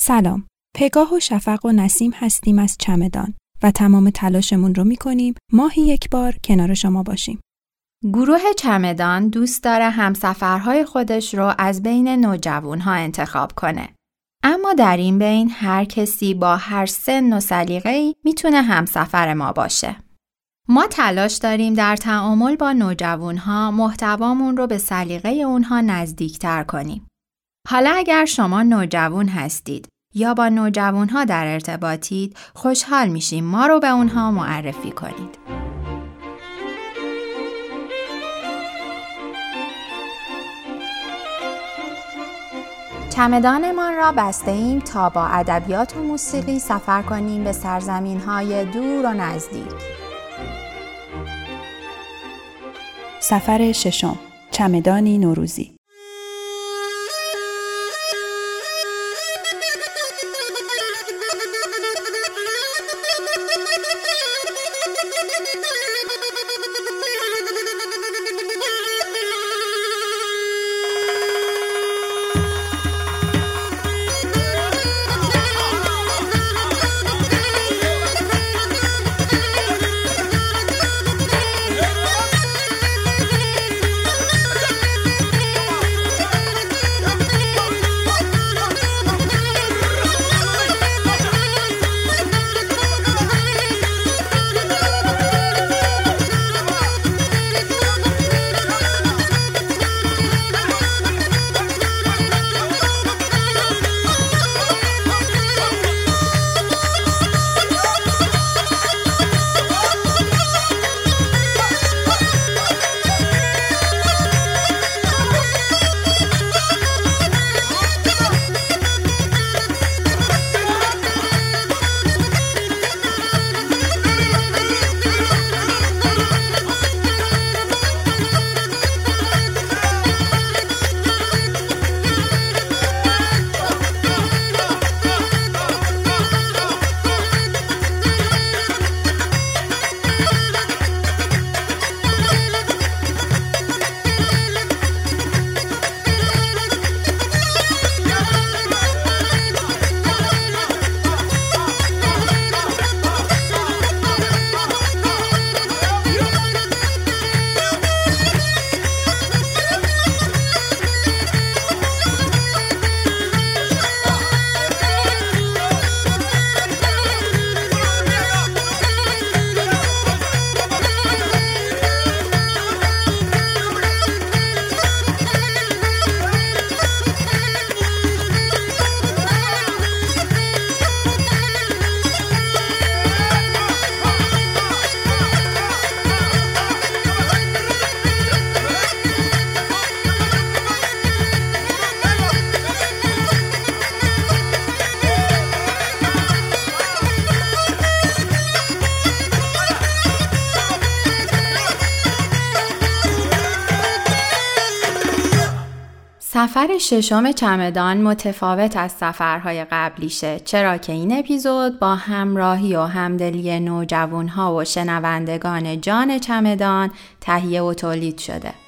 سلام. پگاه و شفق و نسیم هستیم از چمدان و تمام تلاشمون رو می‌کنیم ماهی یک بار کنار شما باشیم. گروه چمدان دوست داره همسفرهای خودش رو از بین نوجوانها انتخاب کنه. اما در این بین هر کسی با هر سن و سلیقه‌ای می‌تونه همسفر ما باشه. ما تلاش داریم در تعامل با نوجوانها محتوامون رو به سلیقه اونها نزدیکتر کنیم. حالا اگر شما نوجوان هستید یا با نوجوانها در ارتباطید خوشحال میشیم ما رو به اونها معرفی کنید. چمدانمان را بسته ایم تا با ادبیات و موسیقی سفر کنیم به سرزمین های دور و نزدیک. سفر ششم چمدانی نوروزی سفر ششم چمدان متفاوت از سفرهای قبلیشه چرا که این اپیزود با همراهی و همدلی نوجوانها و شنوندگان جان چمدان تهیه و تولید شده.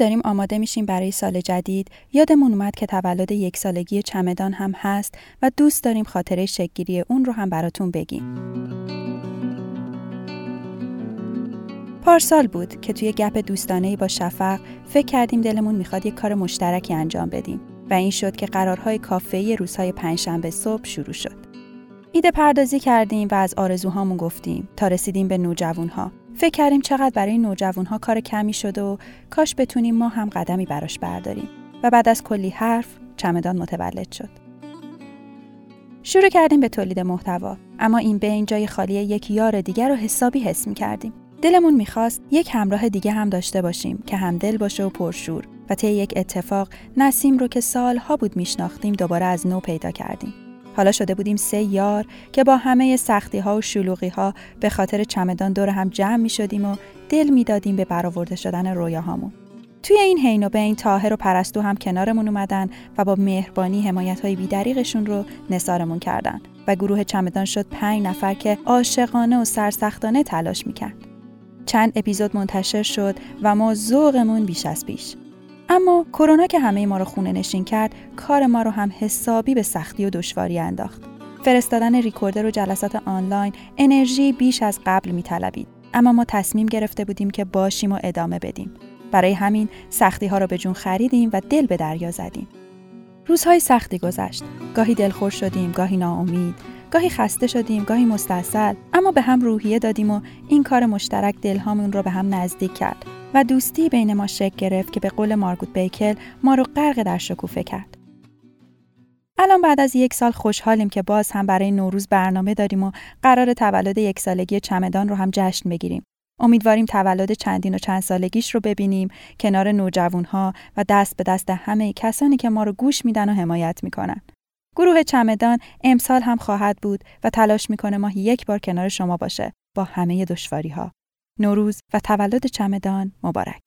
داریم آماده میشیم برای سال جدید، یادمون اومد که تولد یک سالگی چمدان هم هست و دوست داریم خاطره شکگیری اون رو هم براتون بگیم. پارسال بود که توی گپ دوستانه با شفق فکر کردیم دلمون می‌خواد یک کار مشترکی انجام بدیم و این شد که قرارهای کافه‌ای روزهای پنجشنبه صبح شروع شد. ایده پردازی کردیم و از آرزوهامون گفتیم تا رسیدیم به نوجوانها. فکر کردیم چقدر برای نوجوانها کار کمی شده و کاش بتونیم ما هم قدمی براش برداریم و بعد از کلی حرف چمدان متولد شد. شروع کردیم به تولید محتوا اما این بین جای خالی یک یار دیگر رو حسابی حس می کردیم. دلمون می‌خواست یک همراه دیگه هم داشته باشیم که همدل باشه و پرشور و طی یک اتفاق نسیم رو که سالها بود میشناختیم دوباره از نو پیدا کردیم. حالا شده بودیم سه یار که با همه سختی ها و شلوغی ها به خاطر چمدان دور هم جمع می شدیم و دل می‌دادیم به برآورده شدن رویاهامون. توی این حین و بین تاهر و پرستو هم کنارمون اومدن و با مهربانی حمایت های بیدریقشون رو نثارمون کردن و گروه چمدان شد پنج نفر که عاشقانه و سرسختانه تلاش می‌کرد. چند اپیزود منتشر شد و ما ذوقمون بیش از پیش. اما کرونا که همه ما رو خونه نشین کرد کار ما رو هم حسابی به سختی و دشواری انداخت. فرستادن ریکوردر و جلسات آنلاین انرژی بیش از قبل میطلبید. اما ما تصمیم گرفته بودیم که باشیم و ادامه بدیم. برای همین سختی ها رو به جون خریدیم و دل به دریا زدیم. روزهای سختی گذشت. گاهی دلخور شدیم گاهی ناامید. گاهی خسته شدیم گاهی مستاصل اما به هم روحیه دادیم و این کار مشترک دلهامون رو به هم نزدیک کرد. و دوستی بین ما شکل گرفت که به قول مارگوت بیکل ما رو غرق در شکوفه کرد. الان بعد از یک سال خوشحالیم که باز هم برای نوروز برنامه داریم و قرار تولد یک سالگی چمدان رو هم جشن بگیریم. امیدواریم تولد چندین و چند سالگیش رو ببینیم کنار نوجوانها و دست به دست همه کسانی که ما رو گوش میدن و حمایت می‌کنن. گروه چمدان امسال هم خواهد بود و تلاش می‌کنه ماه یک بار کنار شما باشه با همه دشواری ها. نوروز و تولد چمدان مبارک.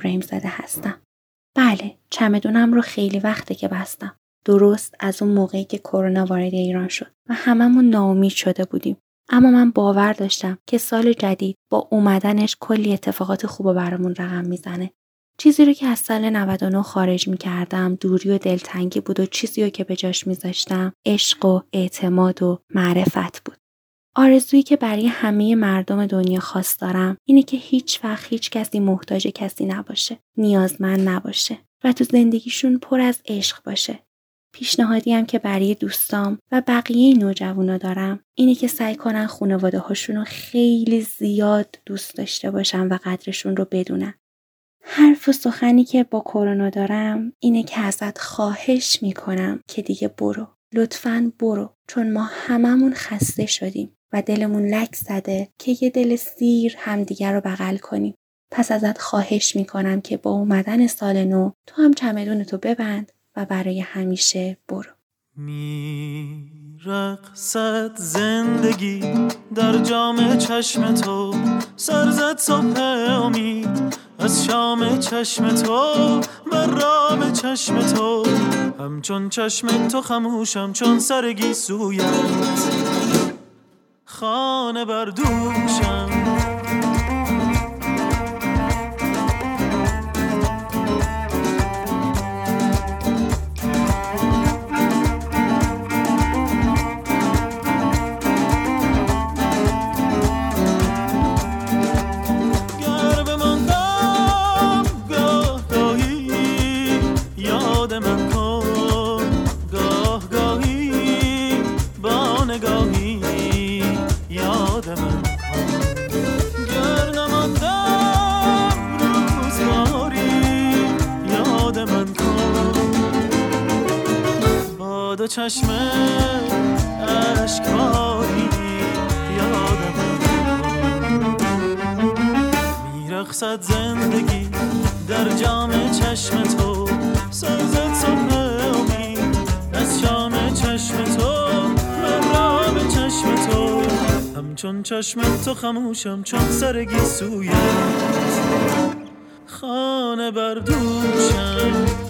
ابراهیم زاده هستم. بله چمدونم رو خیلی وقته که بستم. درست از اون موقعی که کرونا وارد ایران شد و هممون ناامید شده بودیم. اما من باور داشتم که سال جدید با اومدنش کلی اتفاقات خوب برامون رقم می‌زنه. چیزی رو که از سال 99 خارج می کردم دوری و دلتنگی بود و چیزی رو که به جاش میذاشتم عشق و اعتماد و معرفت بود. آرزویی که برای همه مردم دنیا خواست دارم اینه که هیچ وقت هیچ کسی محتاج کسی نباشه نیازمند نباشه و تو زندگیشون پر از عشق باشه پیشنهادی هم که برای دوستام و بقیه نوجوانا دارم اینه که سعی کنن خانواده هاشون رو خیلی زیاد دوست داشته باشن و قدرشون رو بدونن. حرف و سخنی که با کرونا دارم اینه که ازت خواهش می‌کنم که دیگه برو. لطفا برو چون ما هممون خسته شدیم و دلمون لک زده که یه دل سیر همدیگر رو بغل کنیم. پس ازت خواهش می‌کنم که با اومدن سال نو تو هم چمدونتو ببند و برای همیشه برو. میرقصد زندگی در جام چشم تو سرزد صبح امید از شام چشم تو بر رام چشم تو همچون چشم تو خموشم چون سرگی سویت خانه بردوشم چشم اشکاری یادم. میرخصد زندگی در جام چشم تو سازد صبح از شام چشم تو به چشم تو. همچون چشم تو خموشم چون سرگی سویت. خانه بردوشم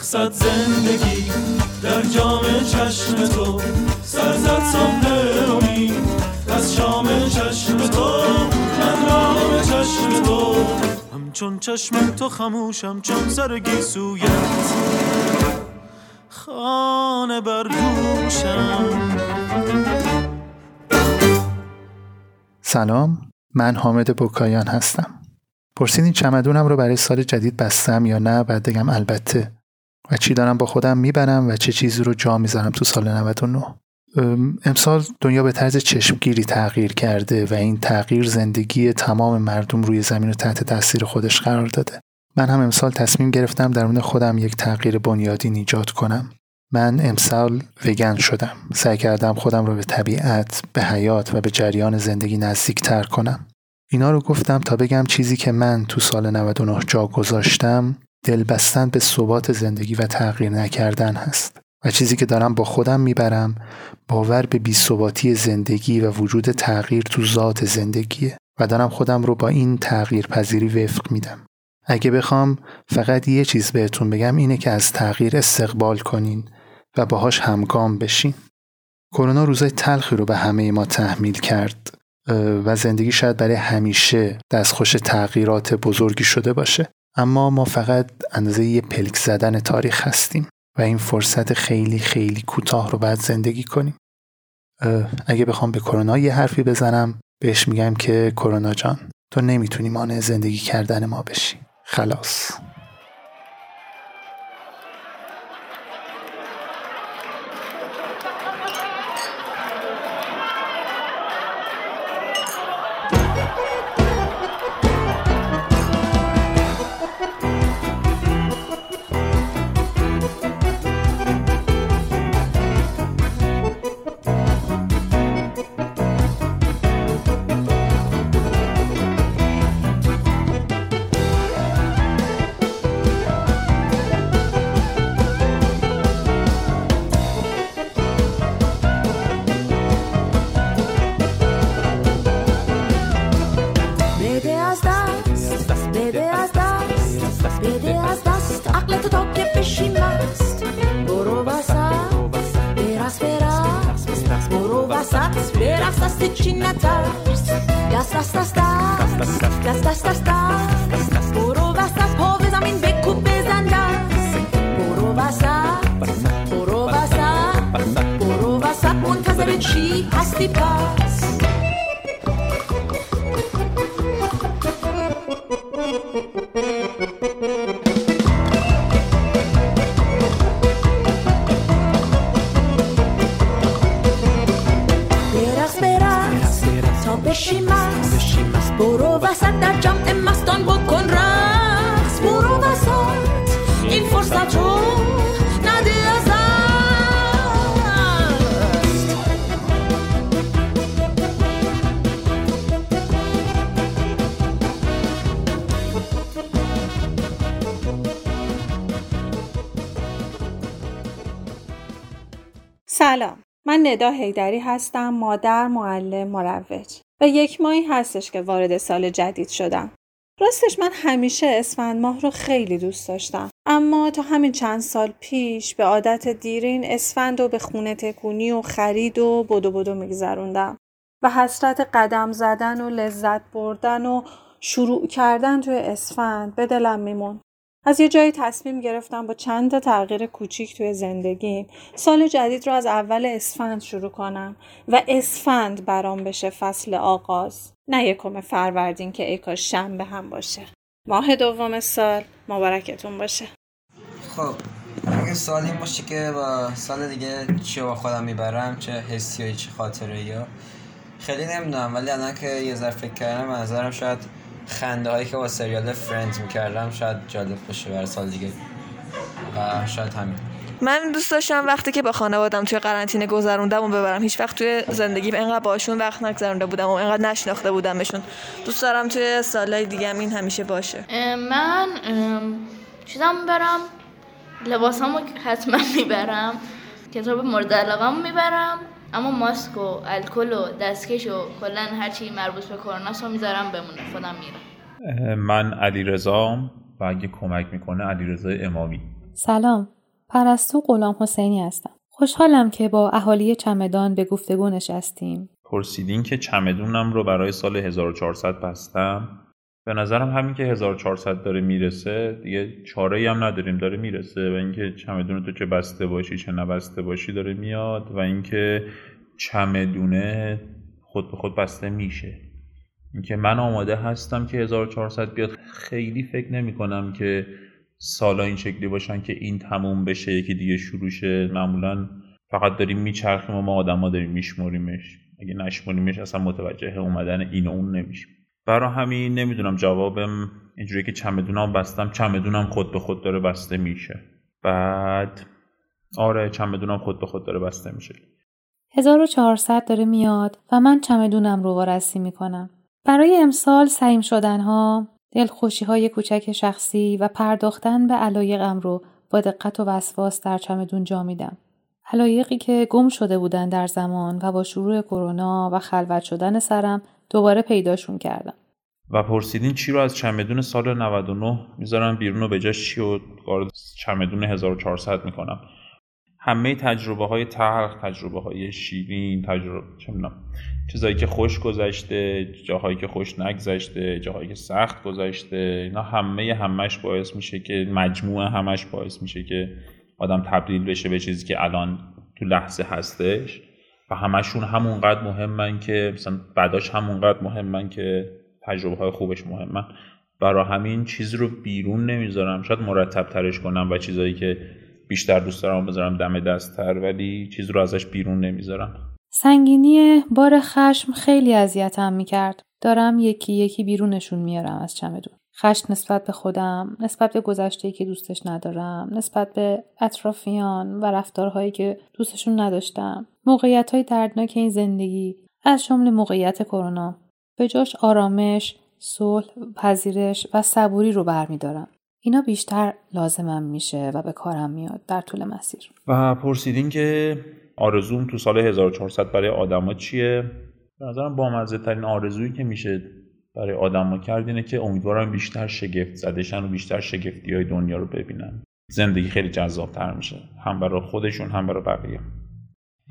میرخصد زندگی در جام چشم تو سرزد صبح امید. از شام چشم تو من رام چشم تو. همچون چشم تو خموشم چون سرگی سویت خانه بردوشم سلام من حامد بوکایان هستم. پرسیدین چمدونم رو برای سال جدید بستم یا نه؟ بعد بگم البته. و چی دارم با خودم می‌برم و چه چیزی رو جا می‌ذارم تو سال 99 امسال دنیا به طرز چشمگیری تغییر کرده و این تغییر زندگی تمام مردم روی زمین رو تحت تاثیر خودش قرار داده من هم امسال تصمیم گرفتم درون خودم یک تغییر بنیادی ایجاد کنم من امسال وگن شدم. سعی کردم خودم رو به طبیعت، به حیات و به جریان زندگی نزدیک تر کنم. اینا رو گفتم تا بگم چیزی که من تو سال 99 جا گذاشتم دل بستن به ثبات زندگی و تغییر نکردن هست. و چیزی که دارم با خودم می‌برم باور به بیثباتی زندگی و وجود تغییر تو ذات زندگیه و دارم خودم رو با این تغییر پذیری وفق میدم. اگه بخوام فقط یه چیز بهتون بگم اینه که از تغییر استقبال کنین و باهاش همگام بشین کرونا روزای تلخی رو به همه ما تحمیل کرد و زندگی شاید برای همیشه دستخوش تغییرات بزرگی شده باشه اما ما فقط اندازه یه پلک زدن تاریخ هستیم و این فرصت خیلی خیلی کوتاه رو باید زندگی کنیم. اگه بخوام به کرونا یه حرفی بزنم بهش میگم که کرونا جان تو نمی‌تونی مانع زندگی کردن ما بشی. خلاص. من ندا هیدری هستم مادر معلم مروج. و یک ماهی هستش که وارد سال جدید شدم. راستش من همیشه اسفند ماه رو خیلی دوست داشتم. اما تا همین چند سال پیش به عادت دیرین اسفند رو به خونه تکونی و خرید و بدو بدو میگذروندم. و حسرت قدم زدن و لذت بردن و شروع کردن توی اسفند به دلم میمون از یه جایی تصمیم گرفتم با چند تا تغییر کوچیک توی زندگیم سال جدید رو از اول اسفند شروع کنم و اسفند برام بشه فصل آغاز. نه یکم فروردین که ای کاش شنبه هم باشه. ماه دوم سال مبارکتون باشه. خب اگه سوال این باشه که با سال دیگه چی با خودم می‌برم چه حسی و چه خاطره یا؟ خیلی نمی‌دونم ولی الان که یه ذره فکر کردم نظرم شاید خنده هایی که با سریال فرندز می‌کردم شاید جالب باشه برای سال دیگه. و شاید همین. من دوست داشتم وقتی که با خانوادم توی قرنطینه گذروندم و ببرم هیچ وقت توی زندگیم انقدر باشون وقت نگذرونده بودم و انقدر نشناخته بودمشون دوست دارم توی سالهای دیگه این همیشه باشه. من ام، چیزام می‌برم؟ لباسامو حتما می‌برم. کتاب مورد علاقه‌مو می‌برم. اما ماسک و الکل و دستکش و کلا هرچی مربوط به کرونا رو می‌ذارم بمونه. خودم میرم. من علی رزام و اگه کمک می‌کنه علی امامی. سلام. پرستو غلام حسینی هستم. خوشحالم که با اهالی چمدان به گفتگو نشستیم. پرسیدین که چمدونم رو برای سال 1400 بستم؟ به نظرم همین که 1400 داره می‌رسه دیگه چاره هم نداریم داره می‌رسه و اینکه چمدون تو چه بسته باشی چه نبسته باشی داره میاد و اینکه چمدونه خود به خود بسته میشه. اینکه من آماده هستم که 1400 بیاد خیلی فکر نمی کنم که سالا این شکلی باشن که این تموم بشه یکی دیگه شروع شه معمولا فقط داریم میچرخیم و ما آدما داریم میشمریمش. اگه نشمریمش اصلا متوجه اومدن این و اون نمیشیم. برای همین نمی‌دونم جوابم اینجوری که چمدونم بستم چمدونم خود به خود داره بسته میشه بعد آره چمدونم خود به خود داره بسته میشه 1400 داره میاد و من چمدونم رو وارسی می‌کنم برای امسال سعیم شدنها دلخوشی های کوچک شخصی و پرداختن به علایقم رو با دقت و وسواس در چمدون جا میدم. علایقی که گم شده بودن در زمان و با شروع کرونا و خلوت شدن سرم دوباره پیداشون کردم. و پرسیدین چی رو از چمدون سال 99 می‌ذارم بیرون و به جاش چی و وارد چمدون 1400 می‌کنم. همه تجربه های تلخ تجربه های شیرین تجربه چه چیزایی که خوش گذشته جاهایی که خوش نگذشته جاهایی که سخت گذشته اینا همه همش باعث میشه که مجموعه همش باعث میشه که آدم تبدیل بشه به چیزی که الان تو لحظه هستش. و همشون همونقدر مهمن که مثلا بعداش همونقدر مهمن که تجربه های خوبش مهمن برای همین چیز رو بیرون نمی‌ذارم. شاید مرتب ترش کنم و چیزایی که بیشتر دوست دارم بذارم دم دستتر ولی چیز رو ازش بیرون نمی‌ذارم. سنگینی بار خشم خیلی اذیتم می‌کرد. دارم یکی یکی بیرونشون میارم از چمدون. خشم نسبت به خودم نسبت به گذشته که دوستش ندارم نسبت به اطرافیان و رفتارهایی که دوستشون نداشتم. موقعیت های دردناک این زندگی از جمله موقعیت کرونا. به جاش آرامش صلح پذیرش و صبوری رو برمیدارم. اینا بیشتر لازمم میشه و به کارم میاد در طول مسیر. و پرسیدین که آرزوم تو سال 1400 برای آدما چیه؟ به نظرم بامزه ترین آرزویی که میشه برای آدما کرد اینه که امیدوارم بیشتر شگفت زدشن و بیشتر شگفتی های دنیا رو ببینن. زندگی خیلی جذاب تر میشه. هم برای خودشون هم برای بقیه.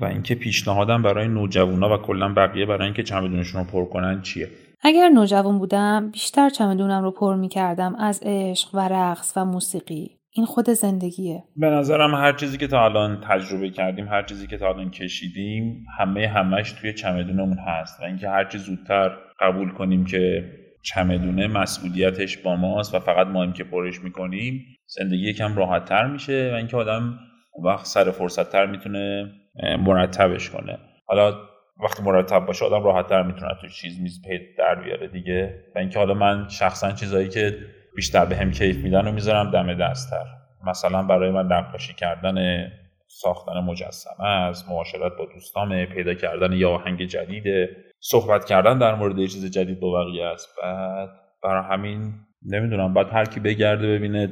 و اینکه پیشنهادم برای نوجوانا و کلا بقیه برای اینکه چمدونشون رو پر کنن چیه؟ اگر نوجوان بودم بیشتر چمدونم رو پر می کردم از عشق و رقص و موسیقی. این خود زندگیه. به نظرم هر چیزی که تا الان تجربه کردیم هر چیزی که تا الان کشیدیم همه همش توی چمدونمون هست. و اینکه هر چی زودتر قبول کنیم که چمدونه مسئولیتش با ماست و فقط ما که پرش می‌کنیم زندگی یکم راحت تر میشه. و اینکه آدم وقت سر فرصت تر می‌تونه مرتبش کنه. حالا وقتی مرتب باشه آدم راحت تر می‌تونه تو چیز میز پید در بیاره دیگه. و اینکه حالا من شخصا چیزایی که بیشتر به هم کیف میدن و می‌ذارم دم دستتر. مثلا برای من نقاشی کردن ساختن مجسمه از معاشرت با دوستامه پیدا کردن یا آهنگ جدیده صحبت کردن در مورد یه چیز جدید با بقیه است. بعد برای همین نمی‌دونم بعد هر کی بگرده ببینه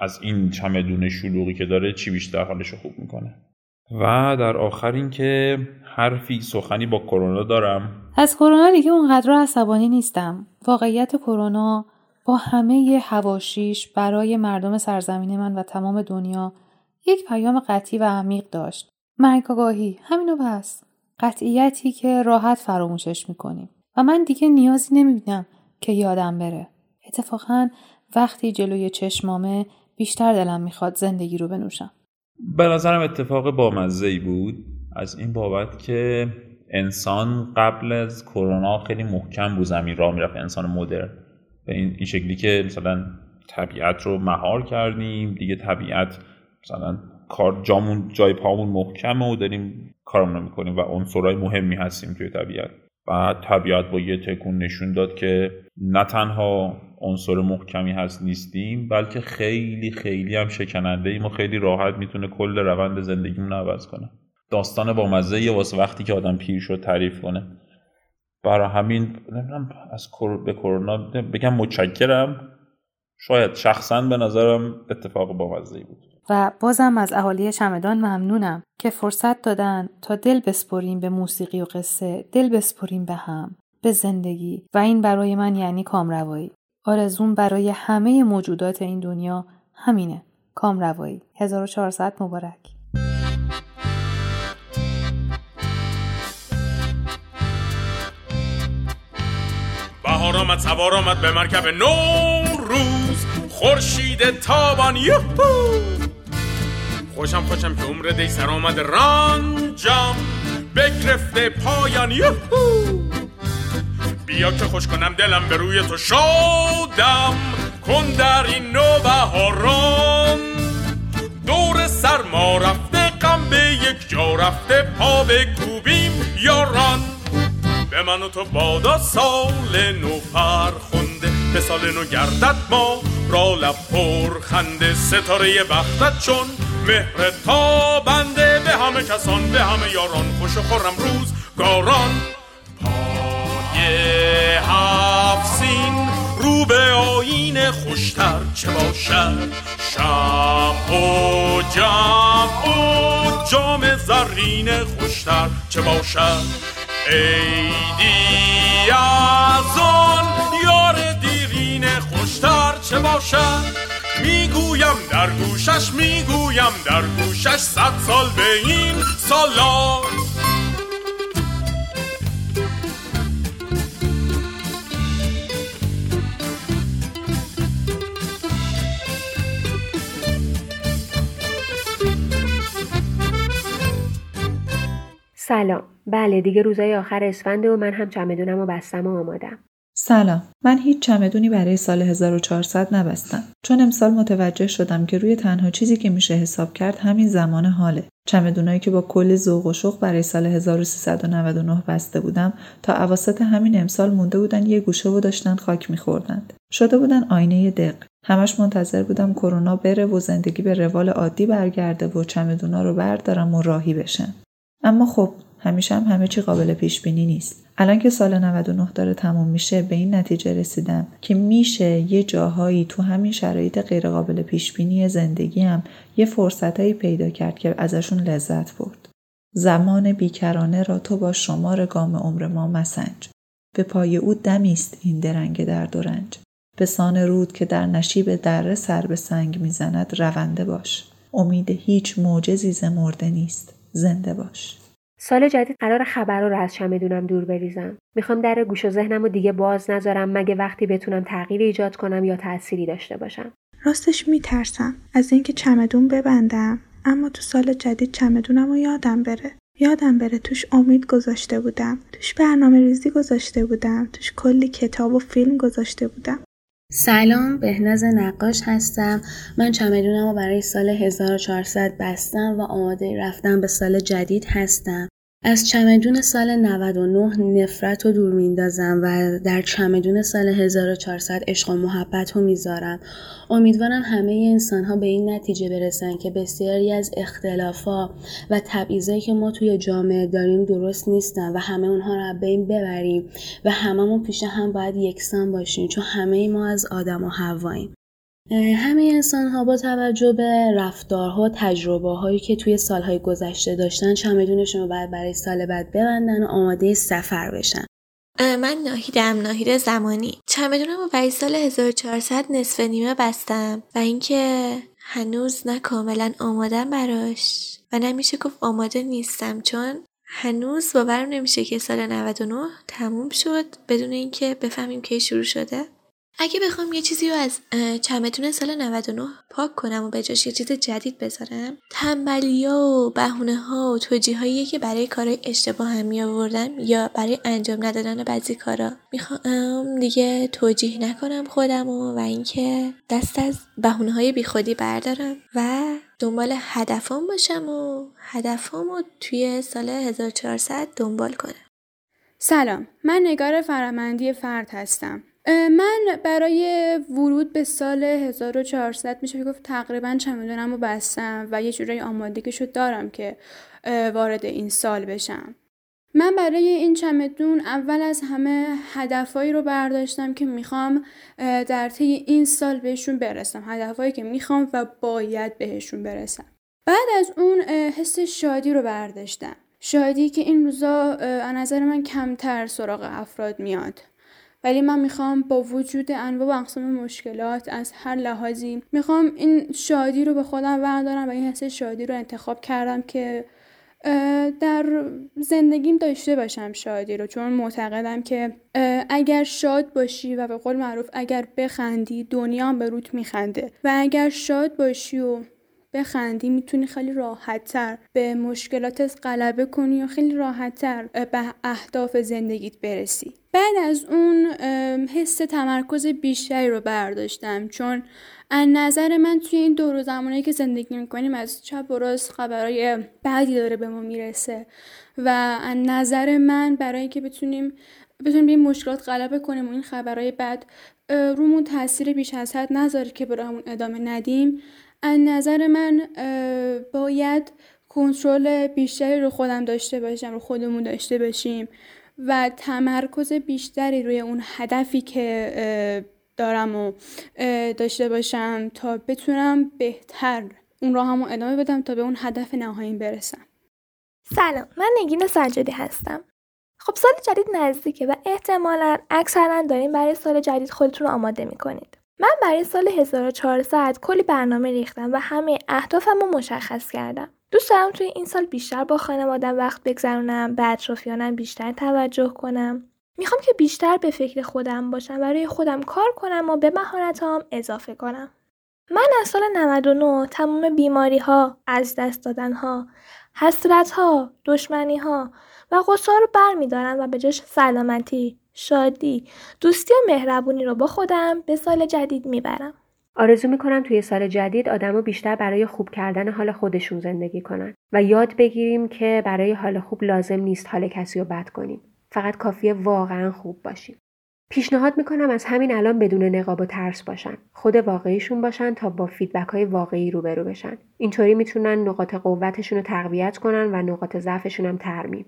از این چمدون شلوغی که داره چی بیشتر حالش خوب می‌کنه. و در آخر اینکه حرفی سخنی با کرونا دارم. از کرونا دیگه اونقدر عصبانی نیستم. واقعیت کرونا با همه هواشیش برای مردم سرزمین من و تمام دنیا یک پیام قطعی و عمیق داشت. مرگ آگاهی همینو بس. قطعیتی که راحت فراموشش می‌کنیم. و من دیگه نیازی نمی‌بینم که یادم بره. اتفاقا وقتی جلوی چشمامه بیشتر دلم می‌خواد زندگی رو بنوشم. به نظرم اتفاق بامزه بود از این بابت که انسان قبل از کرونا خیلی محکم بود زمین راه می‌رفت. انسان مدرن. به این شکلی که مثلا طبیعت رو مهار کردیم. دیگه طبیعت مثلا کار جامون جای پامون محکمه و داریم کارمون رو می‌کنیم و عنصرهای مهمی هستیم توی طبیعت. و طبیعت با یه تکون نشون داد که نه تنها عنصر محکمی هست نیستیم بلکه خیلی خیلی هم شکننده ایم و خیلی راحت می‌تونه کل روند زندگیمون عوض کنه. داستان با مزه یه واسه وقتی که آدم پیر شد تعریف کنه. برای همین نمی‌دونم از به کرونا بگم متشکرم. شاید شخصا به نظرم اتفاق با بود. و بازم از اهالی چمدان ممنونم که فرصت دادن تا دل بسپریم به موسیقی و قصه دل بسپریم به هم به زندگی و این برای من یعنی کامروایی. آرزون برای همه موجودات این دنیا همینه. کامروایی. 1400 مبارک. بهار آمد سوار آمد به مرکب نو روز خورشید تابان یهو خوشم خوشم که عمر دی سر آمد رنجم بگرفته پایان یهو بیا که خوش کنم دلم به روی تو شادم. کن در این بهاران دور سرما رفته غم به یک جا رفته پا کوبیم یاران به من و تو بادا سال نو فرخونده به سال نو گردد ما را لب پر خنده ستاره بختت چون مهر تا بنده به همه کسان به همه یاران خوش و خورم روز گاران. هفسین رو به آین خوشتر چه باشد؟ شب و جمع و جام زرین خوشتر چه باشد؟ ایدی از آن یار دیرین خوشتر چه باشد؟ می‌گویم در گوشش می‌گویم در گوشش صد سال به این سالار سلام. بله دیگه روزای آخر اسفنده و من هم چمدونم و بستم و آمادم. سلام. من هیچ چمدونی برای سال 1400 نبستم. چون امسال متوجه شدم که روی تنها چیزی که میشه حساب کرد همین زمان حاله. چمدونایی که با کل ذوق و شوق برای سال 1399 بسته بودم تا اواسط همین امسال مونده بودن یه گوشه و داشتن خاک میخوردند. شده بودن آینه دق. همش منتظر بودم کرونا بره و زندگی به روال عادی برگرده و چمدونا رو بردارم و راهی بشن اما خب همیشه هم همه چی قابل پیش بینی نیست الان که سال 99 داره تموم میشه به این نتیجه رسیدم که میشه یه جاهایی تو همین شرایط غیرقابل پیش بینی زندگی هم یه فرصتهایی پیدا کرد که ازشون لذت برد. زمان بیکرانه را تو با شمار گام عمر ما مسنج. به پای او دمیست این درنگ درد و رنج. به سان رود که در نشیب دره سر به سنگ می‌زند رونده باش. امید هیچ معجزی مرده نیست. زنده باش. سال جدید قرار خبرها رو از چمدونم دور بریزم. می‌خوام در گوش و ذهنم رو دیگه باز نذارم مگه وقتی بتونم تغییر ایجاد کنم یا تأثیری داشته باشم؟ راستش میترسم. از اینکه چمدون ببندم اما تو سال جدید چمدونم رو یادم بره. یادم بره توش امید گذاشته بودم توش برنامه ریزی گذاشته بودم توش کلی کتاب و فیلم گذاشته بودم. سلام بهناز نقاش هستم. من چمدونم رو برای سال 1400 بستم و آماده رفتن به سال جدید هستم. از چمدون سال 99 نفرت رو دور میندازم و در چمدون سال 1400 عشق و محبت رو می‌ذارم. امیدوارم همه انسان ها به این نتیجه برسن که بسیاری از اختلافا و تبعیضایی که ما توی جامعه داریم درست نیستن و همه اونها رو بین ببریم و هممون پیش هم باید یکسان باشیم چون همه ما از آدم و هواییم همه انسان ها با توجه به رفتارها تجربه هایی که توی سالهای گذشته داشتن چمدونشون رو باید برای سال بعد ببندن و آماده سفر بشن. من ناهیدم ناهید زمانی. چمدونم رو برای سال 1400 نصف نیمه بستم و اینکه هنوز نه کاملا آمادم براش و نمیشه گفت آماده نیستم چون هنوز باورم نمیشه که سال 99 تموم شد بدون اینکه بفهمیم کی شروع شده. اگه بخوام یه چیزی رو از چمدون سال 99 پاک کنم و به جاش یه چیز جدید بذارم تنبلیا و بهونه ها و توجیه که برای کارهای اشتباه هم می آوردم یا برای انجام ندادن بعضی کارا می‌خوام دیگه توجیه نکنم خودم و, و اینکه دست از بهونه های بیخودی بردارم و دنبال هدفام باشم و هدفامو توی سال 1400 دنبال کنم. سلام من نگار فرامندی فرد هستم. من برای ورود به سال 1400 میشه گفت تقریبا چمدونم رو بستم و یه جورایی آمادگیشو دارم که وارد این سال بشم. من برای این چمدون اول از همه هدفهایی رو برداشتم که می‌خوام در طی این سال بهشون برسم. هدفهایی که می‌خوام و باید بهشون برسم. بعد از اون حس شادی رو برداشتم. شادی که این روزا از نظر من کمتر سراغ افراد میاد. ولی من می‌خوام با وجود انواع و اقسام مشکلات از هر لحاظی می‌خوام این شادی رو به خودم بردارم و این حس شادی رو انتخاب کردم که در زندگیم داشته باشم شادی رو. چون معتقدم که اگر شاد باشی و به قول معروف اگر بخندی دنیا هم به روت میخنده. و اگر شاد باشی و بخندی می‌تونی خیلی راحتتر به مشکلاتت غلبه کنی و خیلی راحتتر به اهداف زندگیت برسی. بعد از اون حس تمرکز بیشتری رو برداشتم چون از نظر من توی این دور زمانی که زندگی می‌کنیم از چپ و راست خبرهای بعدی داره به ما می‌رسه و از نظر من برای اینکه بتونیم بتونیم به این مشکلات غلبه کنیم و این خبرهای بعد رومون تاثیر بیش از حد نذاره که برامون ادامه ندیم. از نظر من باید کنترل بیشتری رو خودم داشته باشم رو خودمون داشته باشیم و تمرکز بیشتری روی اون هدفی که دارم و داشته باشم تا بتونم بهتر اون را همو ادامه بدم تا به اون هدف نهاییم برسم. سلام من نگین سجادی هستم. خب سال جدید نزدیکه و احتمالا اکثرا داریم برای سال جدید خودتون رو آماده می‌کنید. من برای سال 1400 کلی برنامه ریختم و همه اهدافم رو مشخص کردم. دوست دارم توی این سال بیشتر با خانوادم وقت بگذرونم به اطرافیانم بیشتر توجه کنم می‌خوام که بیشتر به فکر خودم باشم و روی خودم کار کنم و به مهارتام اضافه کنم من از سال 99 تمام بیماری ها، از دست دادن ها، حسرت ها، دشمنی ها و غصه رو بر می دارم و به جاش سلامتی، شادی، دوستی و مهربونی رو با خودم به سال جدید می‌برم. آرزو می‌کنم توی سال جدید آدما بیشتر برای خوب کردن حال خودشون زندگی کنن و یاد بگیریم که برای حال خوب لازم نیست حال کسی رو بد کنیم. فقط کافیه واقعا خوب باشیم. پیشنهاد می‌کنم از همین الان بدون نقاب و ترس باشن. خود واقعیشون باشن تا با فیدبک های واقعی روبرو بشن. اینطوری می‌تونن نقاط قوتشون رو تقویت کنن و نقاط ضعفشون هم ترمیم.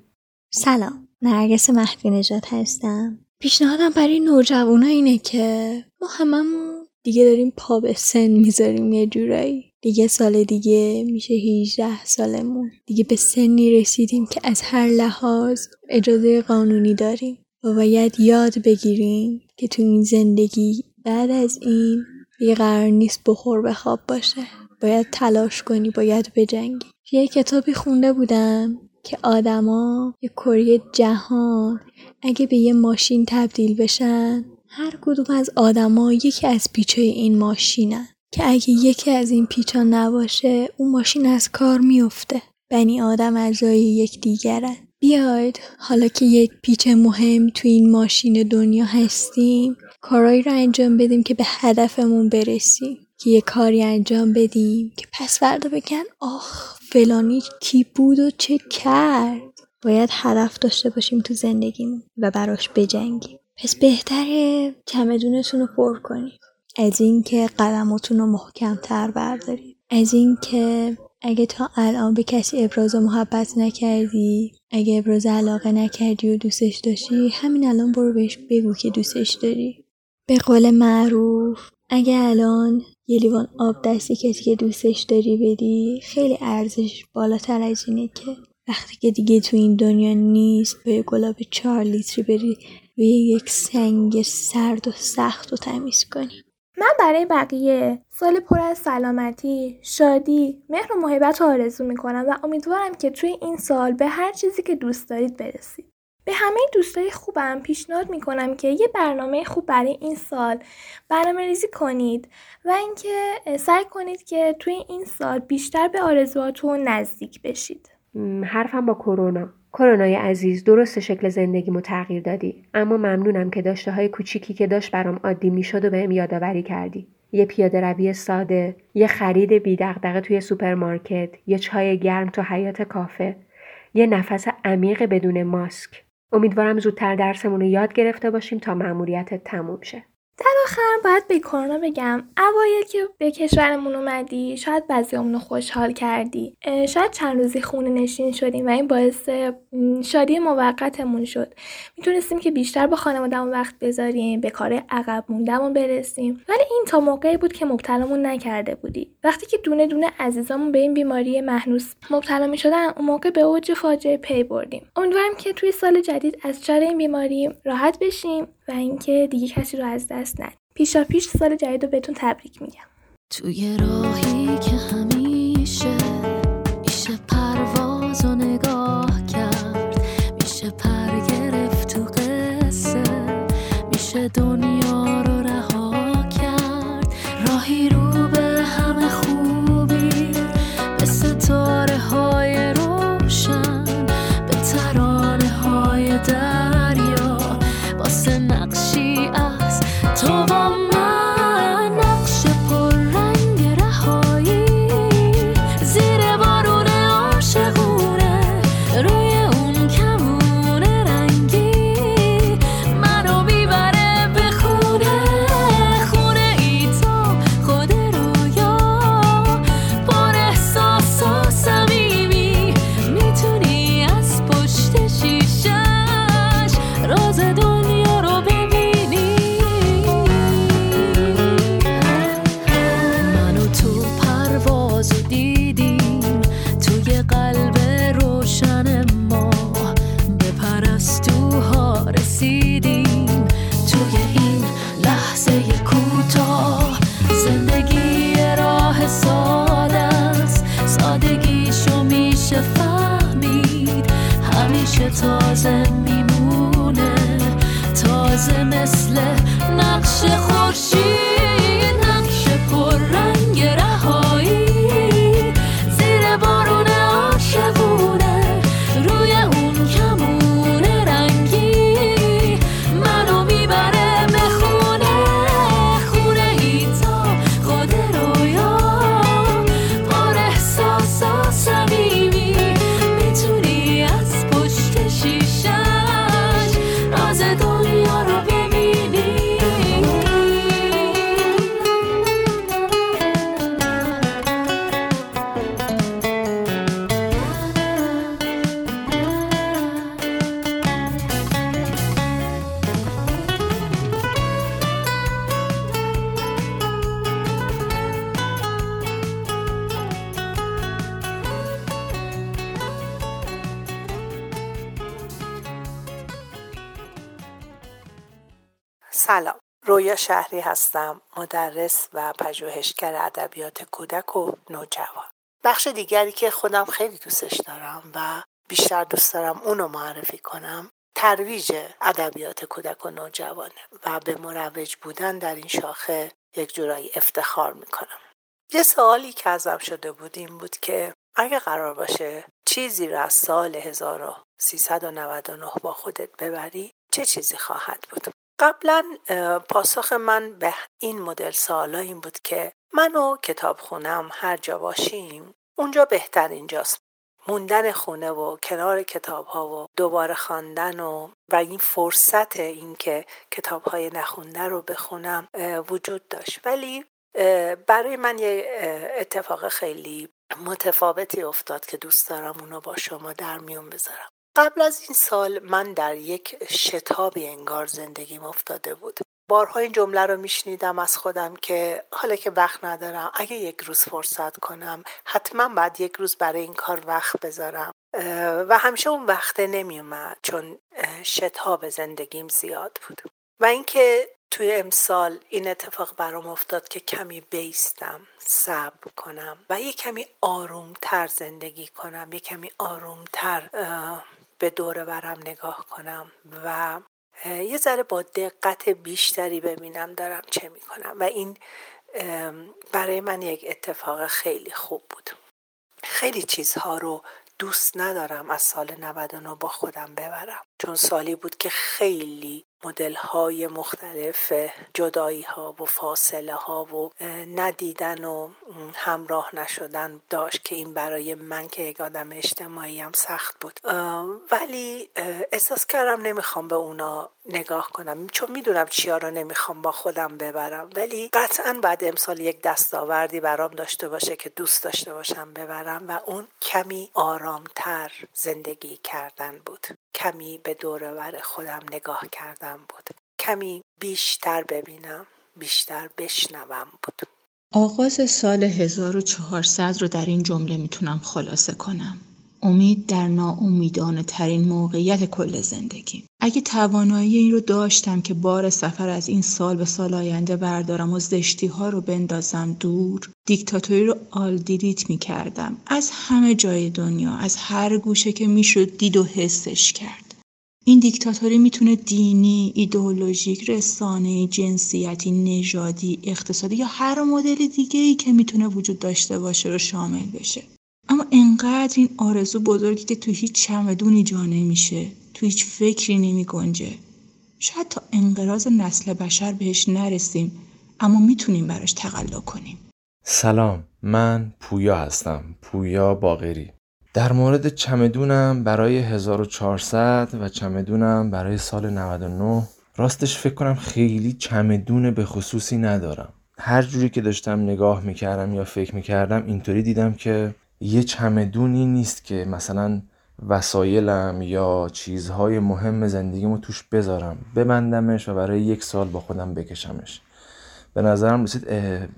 سلام نرگس مهدی نجات هستم. پیشنهادم برای نوجوانا اینه که ما هممون دیگه داریم پا به سن می‌ذاریم یه جورایی. دیگه سال دیگه میشه 18 سالمون. دیگه به سنی رسیدیم که از هر لحاظ اجازه قانونی داریم. و باید یاد بگیریم که تو این زندگی بعد از این یه قرار نیست بخور به خواب باشه. باید تلاش کنی باید بجنگی. یه کتابی خونده بودم. که آدما یه کره جهان اگه به یه ماشین تبدیل بشن هر کدوم از آدما یکی از پیچای این ماشینن. که اگه یکی از این پیچا نباشه اون ماشین از کار میفته بنی آدم اعضای یک دیگرن بیاید حالا که یک پیچ مهم تو این ماشین دنیا هستیم کارایی رو انجام بدیم که به هدفمون برسیم. که یه کاری انجام بدیم که پس فردا بگن آخ فلانی کی بود و چه کرد؟ باید هدف داشته باشیم تو زندگیمون و براش بجنگیم. پس بهتره چمدونتون رو پر کنیم. از اینکه قدماتون رو محکمتر بردارید از اینکه اگه تا الان به کسی ابراز محبت نکردی اگه ابراز علاقه نکردی و دوستش داشتی همین الان برو بهش بگو که دوستش داری. به قول معروف اگه الان یه لیوان آب دستی کسی که دوستش داری بدی خیلی ارزش بالاتر از اینه که وقتی که دیگه تو این دنیا نیست به گلاب چهار لیتری بری روی یک سنگ سرد و سخت و تمیز کنی من برای بقیه سال پر از سلامتی، شادی، مهر و محبت رو آرزو می‌کنم و امیدوارم که توی این سال به هر چیزی که دوست دارید برسید. به همه دوستای خوبم پیشنهاد می‌کنم که یه برنامه خوب برای این سال برنامه ریزی کنید و اینکه سعی کنید که توی این سال بیشتر به آرزوهاتون نزدیک بشید. حرفم با کرونا. کرونای عزیز درست شکل زندگیمو تغییر دادی. اما ممنونم که داشته های کوچیکی که داشت برام عادی می‌شد و بهم یادآوری کردی. یه پیاده روی ساده یه خرید بیدغدغه توی سوپرمارکت یه چای گرم تو حیاط کافه یه نفس عمیق بدون ماسک. امیدوارم زودتر درسمون رو یاد گرفته باشیم تا مأموریتت تموم شه. در آخر باید به کرونا بگم. اوایل که به کشورمون اومدی شاید بعضیامون رو خوشحال کردی. شاید چند روزی خونه نشین شدیم و این باعث شادی موقتمون شد. می‌تونستیم که بیشتر با خانوادهمون وقت بذاریم به کار عقب موندهمون برسیم. ولی این تا موقعی بود که مبتلامون نکرده بودی. وقتی که دونه دونه عزیزامون به این بیماری مهنوس مبتلا می‌شدن اون موقع به اوج فاجعه پی بردیم. امیدوارم که توی سال جدید از شر این بیماری راحت بشیم. و اینکه دیگه کسی رو از دست ندیم پیشا پیش سال جدید رو بهتون تبریک میگم. توی راهی که همیشه سلام. رویا شهری هستم مدرس و پژوهشگر ادبیات کودک و نوجوان. بخش دیگری که خودم خیلی دوستش دارم و بیشتر دوست دارم اونو معرفی کنم ترویج ادبیات کودک و نوجوانه و به مروج بودن در این شاخه یک جورایی افتخار می‌کنم. یه سوالی که ازم شده بود این بود که اگه قرار باشه چیزی را از سال 1399 با خودت ببری چه چیزی خواهد بود؟ قبلا پاسخ من به این مدل سوالا این بود که من و کتاب خونم هر جا باشیم اونجا بهتر اینجاست. موندن خونه و کنار کتاب ها و دوباره خواندن و و این فرصت اینکه کتاب های نخونده رو بخونم وجود داشت. ولی برای من یه اتفاق خیلی متفاوتی افتاد که دوست دارم اونو با شما در میون بذارم. قبل از این سال من در یک شتابی انگار زندگیم افتاده بود. بارها این جمله رو میشنیدم از خودم که حالا که وقت ندارم اگه یک روز فرصت کنم حتما بعد یک روز برای این کار وقت بذارم. و همیشه اون وقت نمیومد چون شتاب زندگیم زیاد بود. و اینکه توی امسال این اتفاق برام افتاد که کمی بیستم صبر کنم و یه کمی آرومتر زندگی کنم یه کمی آرومتر به دور برم نگاه کنم و یه ذره با دقت بیشتری ببینم دارم چه می‌کنم. و این برای من یک اتفاق خیلی خوب بود. خیلی چیزها رو دوست ندارم از سال 99 با خودم ببرم. چون سالی بود که خیلی مدل های مختلف جدایی ها و فاصله ها و ندیدن و همراه نشدن داشت که این برای من که یک آدم اجتماعی هم سخت بود. ولی احساس کردم نمی‌خوام به اونا نگاه کنم. چون می‌دونم چیا رو نمی‌خوام با خودم ببرم. ولی قطعا بعد امسال یک دستاوردی برام داشته باشه که دوست داشته باشم ببرم و اون کمی آرامتر زندگی کردن بود. کمی به دورور خودم نگاه کردم بود. کمی بیشتر ببینم بیشتر بشنوم بود. آغاز سال 1400 رو در این جمله می‌تونم خلاصه کنم. امید در ناامیدانه ترین موقعیت کل زندگی. اگه توانایی این رو داشتم که بار سفر از این سال به سال آینده بردارم و زشتی ها رو بندازم دور دیکتاتوری رو آل دیلیت می کردم از همه جای دنیا از هر گوشه که می‌شد دید و حسش کرد. این دیکتاتوری می‌تونه دینی، ایدئولوژیک، رسانه‌ای، جنسیتی، نژادی، اقتصادی یا هر مدل دیگه ای که می‌تونه وجود داشته باشه رو شامل بشه. انقدر این آرزو بزرگی که تو هیچ چمدونی جا نمیشه تو هیچ فکری نمی گنجه. شاید تا انقراض نسل بشر بهش نرسیم اما می‌تونیم براش تقلا کنیم. سلام من پویا هستم پویا باغری در مورد چمدونم برای 1400 و چمدونم برای سال 99 راستش فکر کنم خیلی چمدون به خصوصی ندارم. هر جوری که داشتم نگاه می‌کردم یا فکر می‌کردم اینطوری دیدم که یه چمدونی نیست که مثلا وسایلم یا چیزهای مهم زندگیمو توش بذارم ببندمش و برای یک سال با خودم بکشمش. به نظرم رسید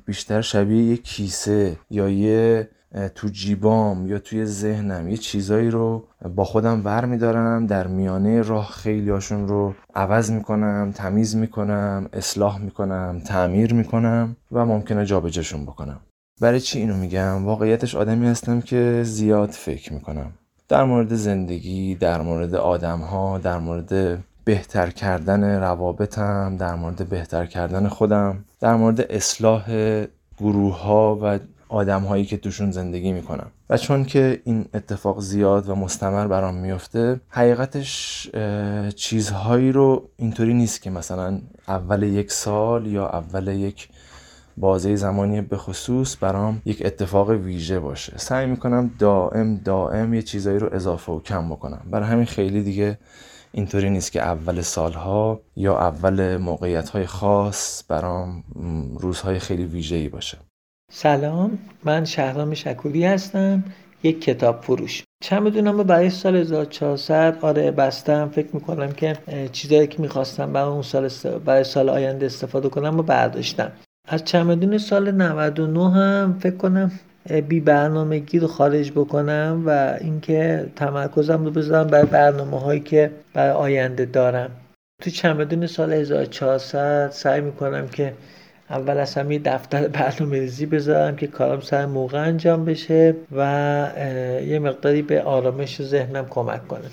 بیشتر شبیه یه کیسه یا یه تو جیبام یا توی ذهنم یه چیزایی رو با خودم ور میدارم در میانه راه خیلی هاشون رو عوض می‌کنم تمیز می‌کنم اصلاح می‌کنم تعمیر می‌کنم و ممکنه جابجاشون بکنم. برای چی اینو میگم؟ واقعیتش آدمی هستم که زیاد فکر می‌کنم. در مورد زندگی در مورد آدم ها در مورد بهتر کردن روابطم در مورد بهتر کردن خودم در مورد اصلاح گروه ها و آدم هایی که توشون زندگی می‌کنم. و چون که این اتفاق زیاد و مستمر برام میفته حقیقتش چیزهایی رو اینطوری نیست که مثلا اول یک سال یا اول یک بازه زمانی به خصوص برام یک اتفاق ویژه باشه. سعی می‌کنم دائم دائم یه چیزایی رو اضافه و کم بکنم. برای همین خیلی دیگه اینطوری نیست که اول سالها یا اول موقعیت های خاص برام روزهای خیلی ویژه ای باشه. سلام من شهرام شکوری هستم یک کتاب فروش. چند می‌دونم برای سال 1400 آره بستم فکر می‌کنم که چیزایی که می‌خواستم برای اون سال برای سال آینده استفاده کنم و برداشتم. از چمدون سال 99 هم فکر کنم بی برنامگی رو خارج بکنم و اینکه تمرکزم رو بذارم برای برنامه هایی که برای آینده دارم. تو چمدون سال 1400 سعی می‌کنم که اول از همه دفتر برنامه ریزی بذارم که کارم سر موقع انجام بشه و یه مقداری به آرامش ذهنم کمک کنه.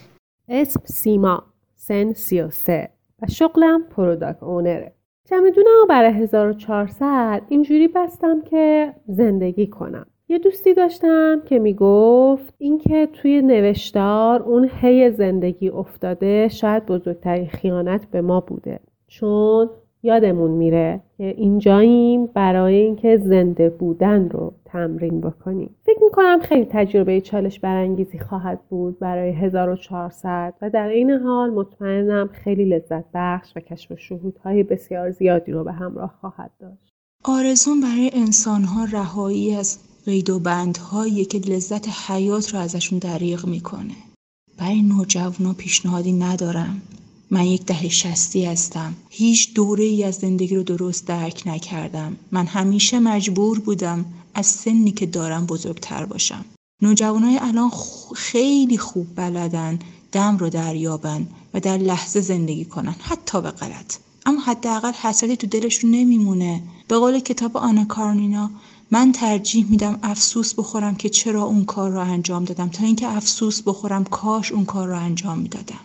اسم سیما سن 33 و شغلم پروداکت اونره چمدونم برای 1400 اینجوری بستم که زندگی کنم. یه دوستی داشتم که می‌گفت اینکه توی نوشتار اون هی زندگی افتاده شاید بزرگترین خیانت به ما بوده. چون یادمون میره که اینجاییم برای اینکه زنده بودن رو تمرین بکنیم. فکر می‌کنم خیلی تجربه چالش برانگیزی خواهد بود برای 1400 و در این حال مطمئنم خیلی لذت بخش و کشف شهودهای بسیار زیادی رو به همراه خواهد داشت. آرزون برای انسانها رهایی از قید و بندهایی که لذت حیات رو ازشون دریغ می‌کنه. برای نوجوانا پیشنهادی ندارم. من یک دهه شستی هستم. هیچ دوره ای از زندگی رو درست درک نکردم. من همیشه مجبور بودم از سنی که دارم بزرگتر باشم. نوجوانای الان خیلی خوب بلدن دم رو دریابن و در لحظه زندگی کنن حتی به غلط. اما حداقل حسرتی تو دلشون نمیمونه. به قول کتاب آنا کارنینا من ترجیح میدم افسوس بخورم که چرا اون کار رو انجام دادم تا اینکه افسوس بخورم کاش اون کار رو انجام می‌دادم.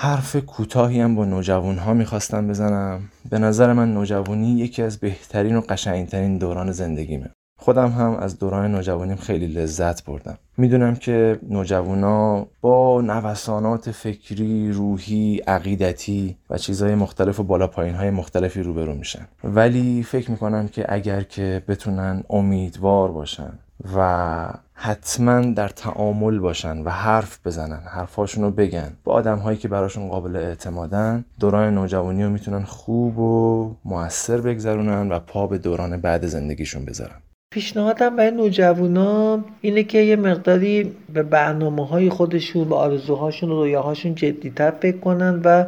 حرف کوتاهی هم با نوجوان ها می‌خواستم بزنم. به نظر من نوجوانی یکی از بهترین و قشنگترین دوران زندگیمه. خودم هم از دوران نوجوانیم خیلی لذت بردم. می‌دونم که نوجوانا با نوسانات فکری، روحی، عقیدتی و چیزهای مختلف و بالا پایین های مختلفی روبرو میشن. ولی فکر می‌کنم که اگر که بتونن امیدوار باشن و حتما در تعامل باشن و حرف بزنن حرفاشون رو بگن. با آدم هایی که براشون قابل اعتمادن دوران نوجوانی رو می‌تونن خوب و موثر بگذرونن و پا به دوران بعد زندگیشون بذارن. پیشنهادم برای نوجوانا اینه که یه مقداری به برنامه های خودشون به آرزوهاشون و رویاهاشون جدیتر فکر کنن و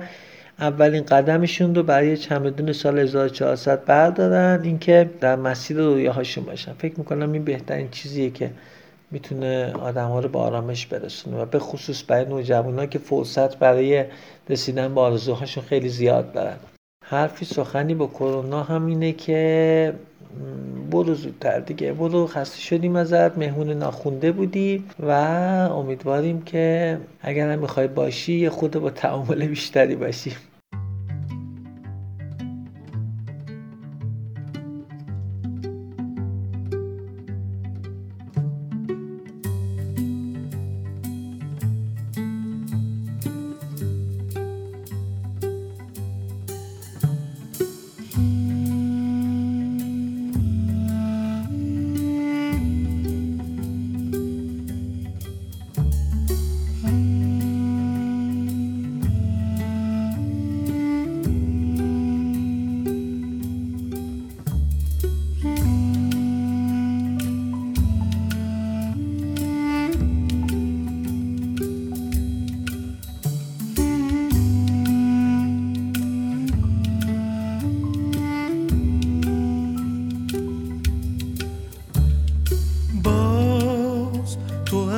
اولین قدمشون رو برای چمدون سال 1400 بردارن. اینکه در مسیر رویاهاشون باشن. فکر می‌کنم این بهترین چیزیه که می‌تونه آدم ها رو به آرامش برسونه و به خصوص برای نوجوانا که فرصت برای رسیدن به آرزوهاشون خیلی زیاد دارن. حرفی سخنی با کرونا هم اینه که برو زودتر دیگه. برو خسته شدیم ازت. مهمون ناخونده بودی و امیدواریم که اگر هم می‌خوای باشی یه خود با تعامل بیشتری باشی.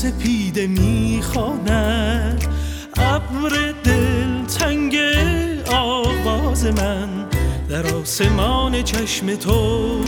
سپیده می‌خواند. ابر دل تنگ آواز من در آسمان چشم تو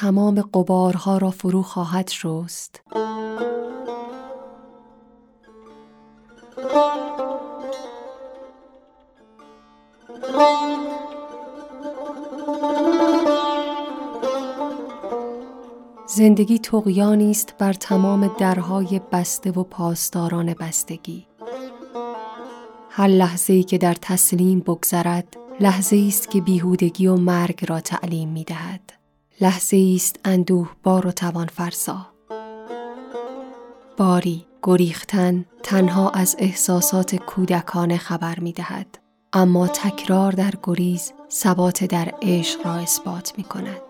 تمام قبارها را فرو خواهد شست زندگی تقیانی است بر تمام درهای بسته و پاسداران بستگی هر لحظه ای که در تسلیم بگذرد لحظه است که بیهودگی و مرگ را تعلیم می دهد. لحظه است اندوه بار و توان فرسا. باری گریختن تنها از احساسات کودکانه خبر می دهد. اما تکرار در گریز ثبات در عشق را اثبات می کند.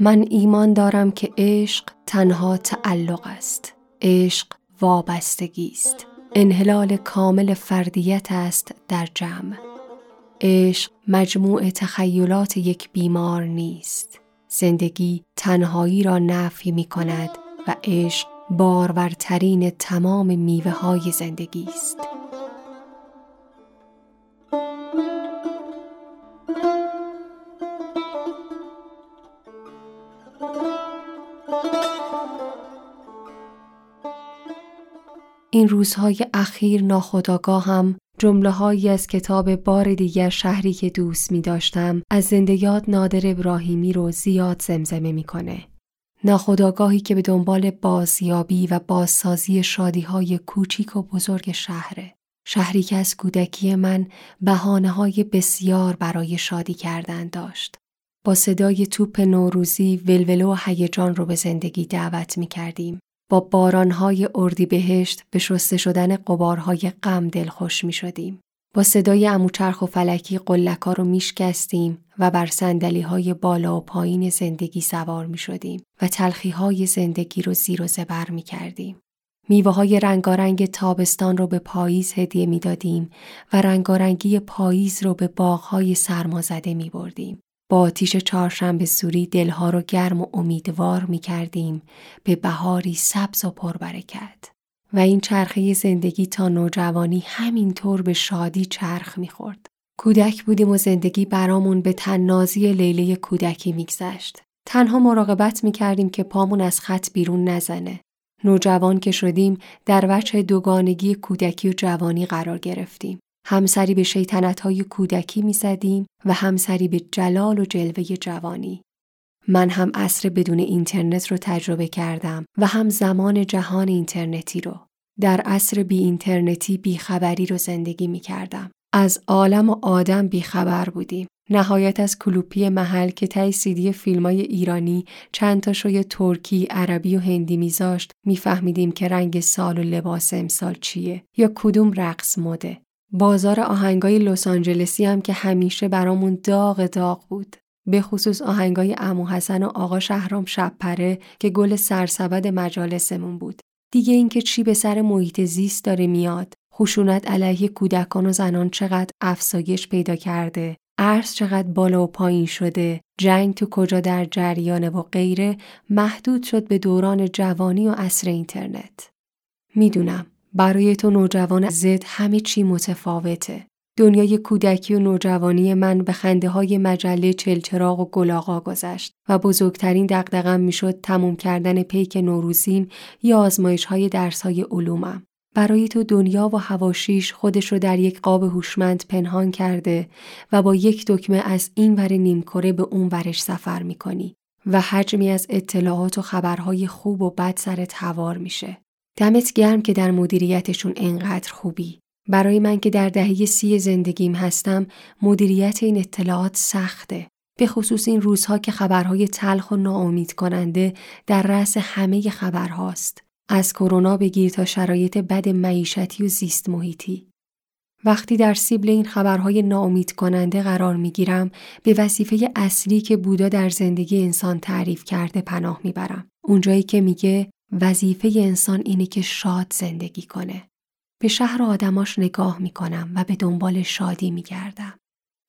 من ایمان دارم که عشق تنها تعلق است. عشق وابستگی است. انحلال کامل فردیت است در جمع. عشق مجموع تخیلات یک بیمار نیست. زندگی تنهایی را نفی می کند و عشق بارورترین تمام میوه های زندگی است. این روزهای اخیر ناخداگاهم جمله هایی از کتاب بار دیگر شهری که دوست می داشتم از زندگیات نادر ابراهیمی رو زیاد زمزمه می‌کنه. ناخداگاهی که به دنبال بازیابی و بازسازی شادی های کوچیک و بزرگ شهره. شهری که از کودکی من بحانه های بسیار برای شادی کردن داشت. با صدای توپ نوروزی ولولو و هیجان رو به زندگی دعوت می کردیم. با بارانهای اردی بهشت به شسته شدن قبارهای غم دلخوش می شدیم. با صدای اموچرخ و فلکی قلکا رو میشکستیم و بر سندلی های بالا و پایین زندگی سوار می شدیم و تلخی های زندگی رو زیر و زبر می کردیم. میوه های رنگارنگ تابستان رو به پاییز هدیه می دادیم و رنگارنگی پاییز رو به باغهای سرمازده می بردیم. با آتیش چهارشنبه سوری دلها رو گرم و امیدوار می کردیم به بهاری سبز و پربرکت. و این چرخه زندگی تا نوجوانی همینطور به شادی چرخ می‌خورد. کودک بودیم و زندگی برامون به تننازی لیله کودکی میگذشت. تنها مراقبت می‌کردیم که پامون از خط بیرون نزنه. نوجوان که شدیم در وجه دوگانگی کودکی و جوانی قرار گرفتیم. همسری به شیطنت های کودکی می زدیم و همسری به جلال و جلوه جوانی. من هم عصر بدون اینترنت رو تجربه کردم و هم زمان جهان اینترنتی رو. در عصر بی اینترنتی بی خبری رو زندگی می کردم. از عالم و آدم بی خبر بودیم. نهایت از کلوپی محل که تای سیدی فیلم های ایرانی چند تا شوی ترکی، عربی و هندی میذاشت میفهمیدیم که رنگ سال و لباس امسال چیه یا کدوم رقص مده. بازار آهنگای لس آنجلسی هم که همیشه برامون داغ داغ بود. به خصوص آهنگای امو حسن و آقا شهرام شبپره که گل سرسبد مجالسمون بود. دیگه اینکه چی به سر محیط زیست داره میاد، خشونت علیه کودکان و زنان چقدر افزایش پیدا کرده، عرض چقدر بالا و پایین شده، جنگ تو کجا در جریانه و غیره محدود شد به دوران جوانی و عصر اینترنت. می‌دونم برای تو نوجوان زد همه چی متفاوته. دنیای کودکی و نوجوانی من به خنده های مجله چلچراغ و گلاغا گذشت و بزرگترین دقدقم می‌شد تموم کردن پیک نوروزیم یا آزمایش های درس های علومم. برای تو دنیا و هواشیش خودش رو در یک قاب هوشمند پنهان کرده و با یک دکمه از این ور نیمکره به اون ورش سفر می‌کنی و حجمی از اطلاعات و خبرهای خوب و بد سرت هوار میشه. دمت گرم که در مدیریتشون انقدر خوبی. برای من که در دهه سی زندگیم هستم مدیریت این اطلاعات سخته. به خصوص این روزها که خبرهای تلخ و ناامید کننده در رأس همه خبرهاست. از کرونا بگیر تا شرایط بد معیشتی و زیست محیطی. وقتی در سیبل این خبرهای ناامید کننده قرار می گیرم به وظیفه اصلی که بودا در زندگی انسان تعریف کرده پناه می‌برم. اونجایی که میگه وظیفه انسان اینه که شاد زندگی کنه. به شهر آدماش نگاه می‌کنم و به دنبال شادی میگردم.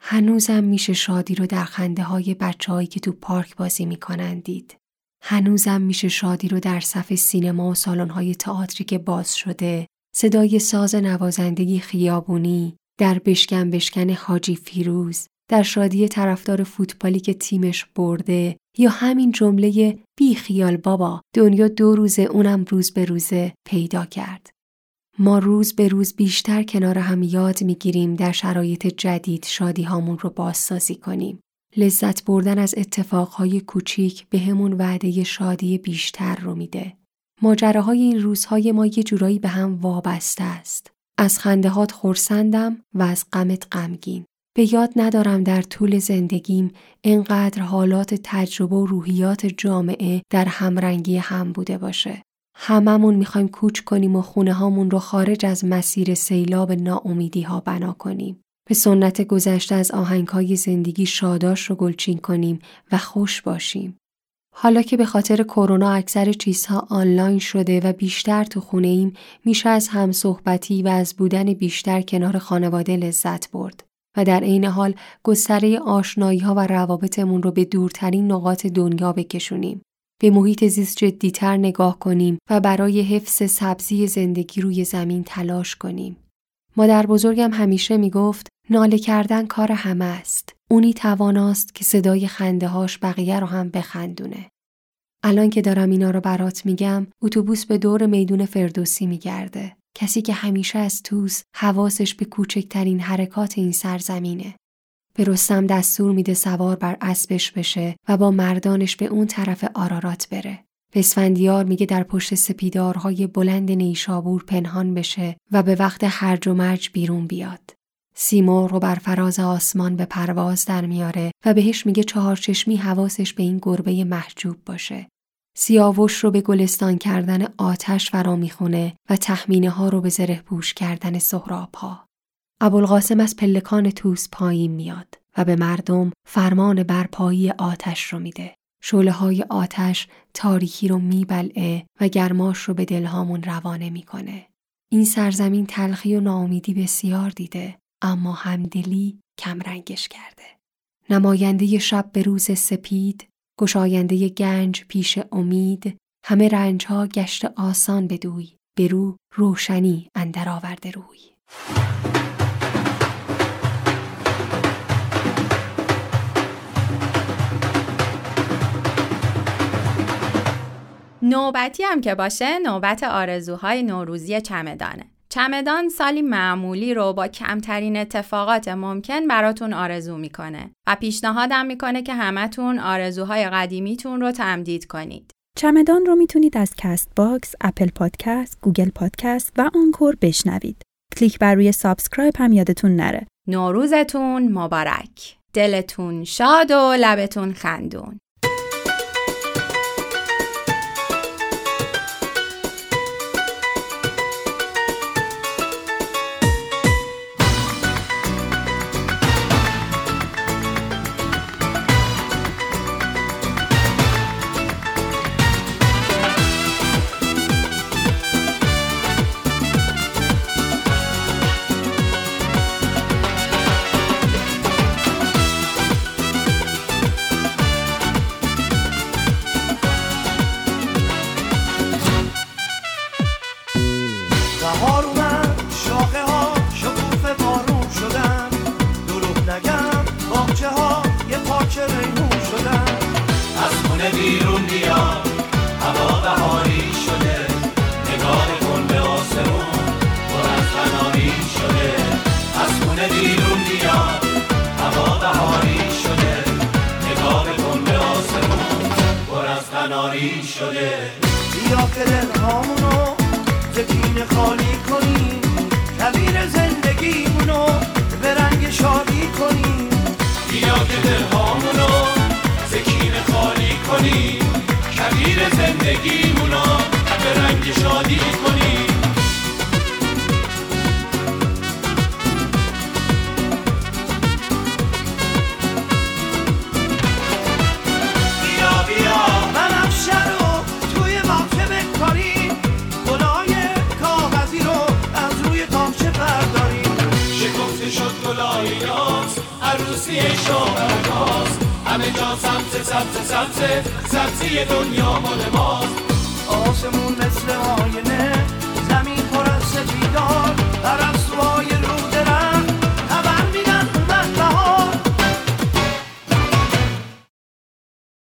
هنوزم میشه شادی رو در خنده های بچه که تو پارک بازی می‌کنن دید. هنوزم میشه شادی رو در صف سینما و سالن های تئاتری که باز شده صدای ساز نوازندگی خیابونی در بشکن بشکن حاجی فیروز در شادی طرفدار فوتبالی که تیمش برده یا همین جمله بی خیال بابا دنیا دو روزه اونم روز به روزه پیدا کرد. ما روز به روز بیشتر کنار هم یاد می‌گیریم در شرایط جدید شادی هامون رو بازسازی کنیم. لذت بردن از اتفاقهای کوچیک به همون وعده شادی بیشتر رو میده. ماجراهای این روزهای ما یه جورایی به هم وابسته است. از خندهات خورسندم و از غمت غمگین. به یاد ندارم در طول زندگیم اینقدر حالات تجربه و روحیات جامعه در همرنگی هم بوده باشه. هممون می‌خوایم کوچ کنیم و خونه هامون رو خارج از مسیر سیلاب ناامیدی ها بنا کنیم. به سنت گذشته از آهنگ های زندگی شاداش رو گلچین کنیم و خوش باشیم. حالا که به خاطر کرونا اکثر چیزها آنلاین شده و بیشتر تو خونه ایم میشه از هم صحبتی و از بودن بیشتر کنار خانواده لذت برد و در عین حال گستره آشنایی ها و روابطمون رو به دورترین نقاط دنیا بکشونیم. به محیط زیست جدیتر نگاه کنیم و برای حفظ سبزی زندگی روی زمین تلاش کنیم. مادر بزرگم همیشه می‌گفت ناله کردن کار همه است. اونی تواناست که صدای خنده هاش بقیه رو هم بخندونه. الان که دارم اینا رو برات میگم اتوبوس به دور میدون فردوسی میگرده. کسی که همیشه از توس حواسش به کوچکترین حرکات این سرزمینه. به رستم دستور میده سوار بر اسبش بشه و با مردانش به اون طرف آرارات بره. به اسفندیار میگه در پشت سپیدارهای بلند نیشابور پنهان بشه و به وقت هرج و مرج بیرون بیاد. سیمور رو بر فراز آسمان به پرواز در میاره و بهش میگه چهارچشمی حواسش به این گربه محجوب باشه. سیاوش رو به گلستان کردن آتش فرا می‌خونه و تخمینه ها رو به زره پوش کردن سهراب ها. ابوالقاسم از پلکان توس پایین میاد و به مردم فرمان برپایی آتش رو میده. شوله های آتش تاریکی رو میبلعه و گرماش رو به دلهامون روانه می‌کنه. این سرزمین تلخی و ناامیدی بسیار دیده اما همدلی کمرنگش کرده. نماینده شب به روز سپید، گشاینده گنج پیش امید، همه رنجها گشت آسان بدوی، برو روشنی اندر آورده روی. نوبتی هم که باشه نوبت آرزوهای نوروزی چمدانه. چمدان سالی معمولی رو با کمترین اتفاقات ممکن براتون آرزو می‌کنه و پیشنهادم می‌کنه که همتون آرزوهای قدیمیتون رو تمدید کنید. چمدان رو می‌تونید از CastBox، Apple Podcast، Google Podcast و Anchor بشنوید. کلیک بر روی subscribe هم یادتون نره. نوروزتون مبارک. دلتون شاد و لبتون خندون.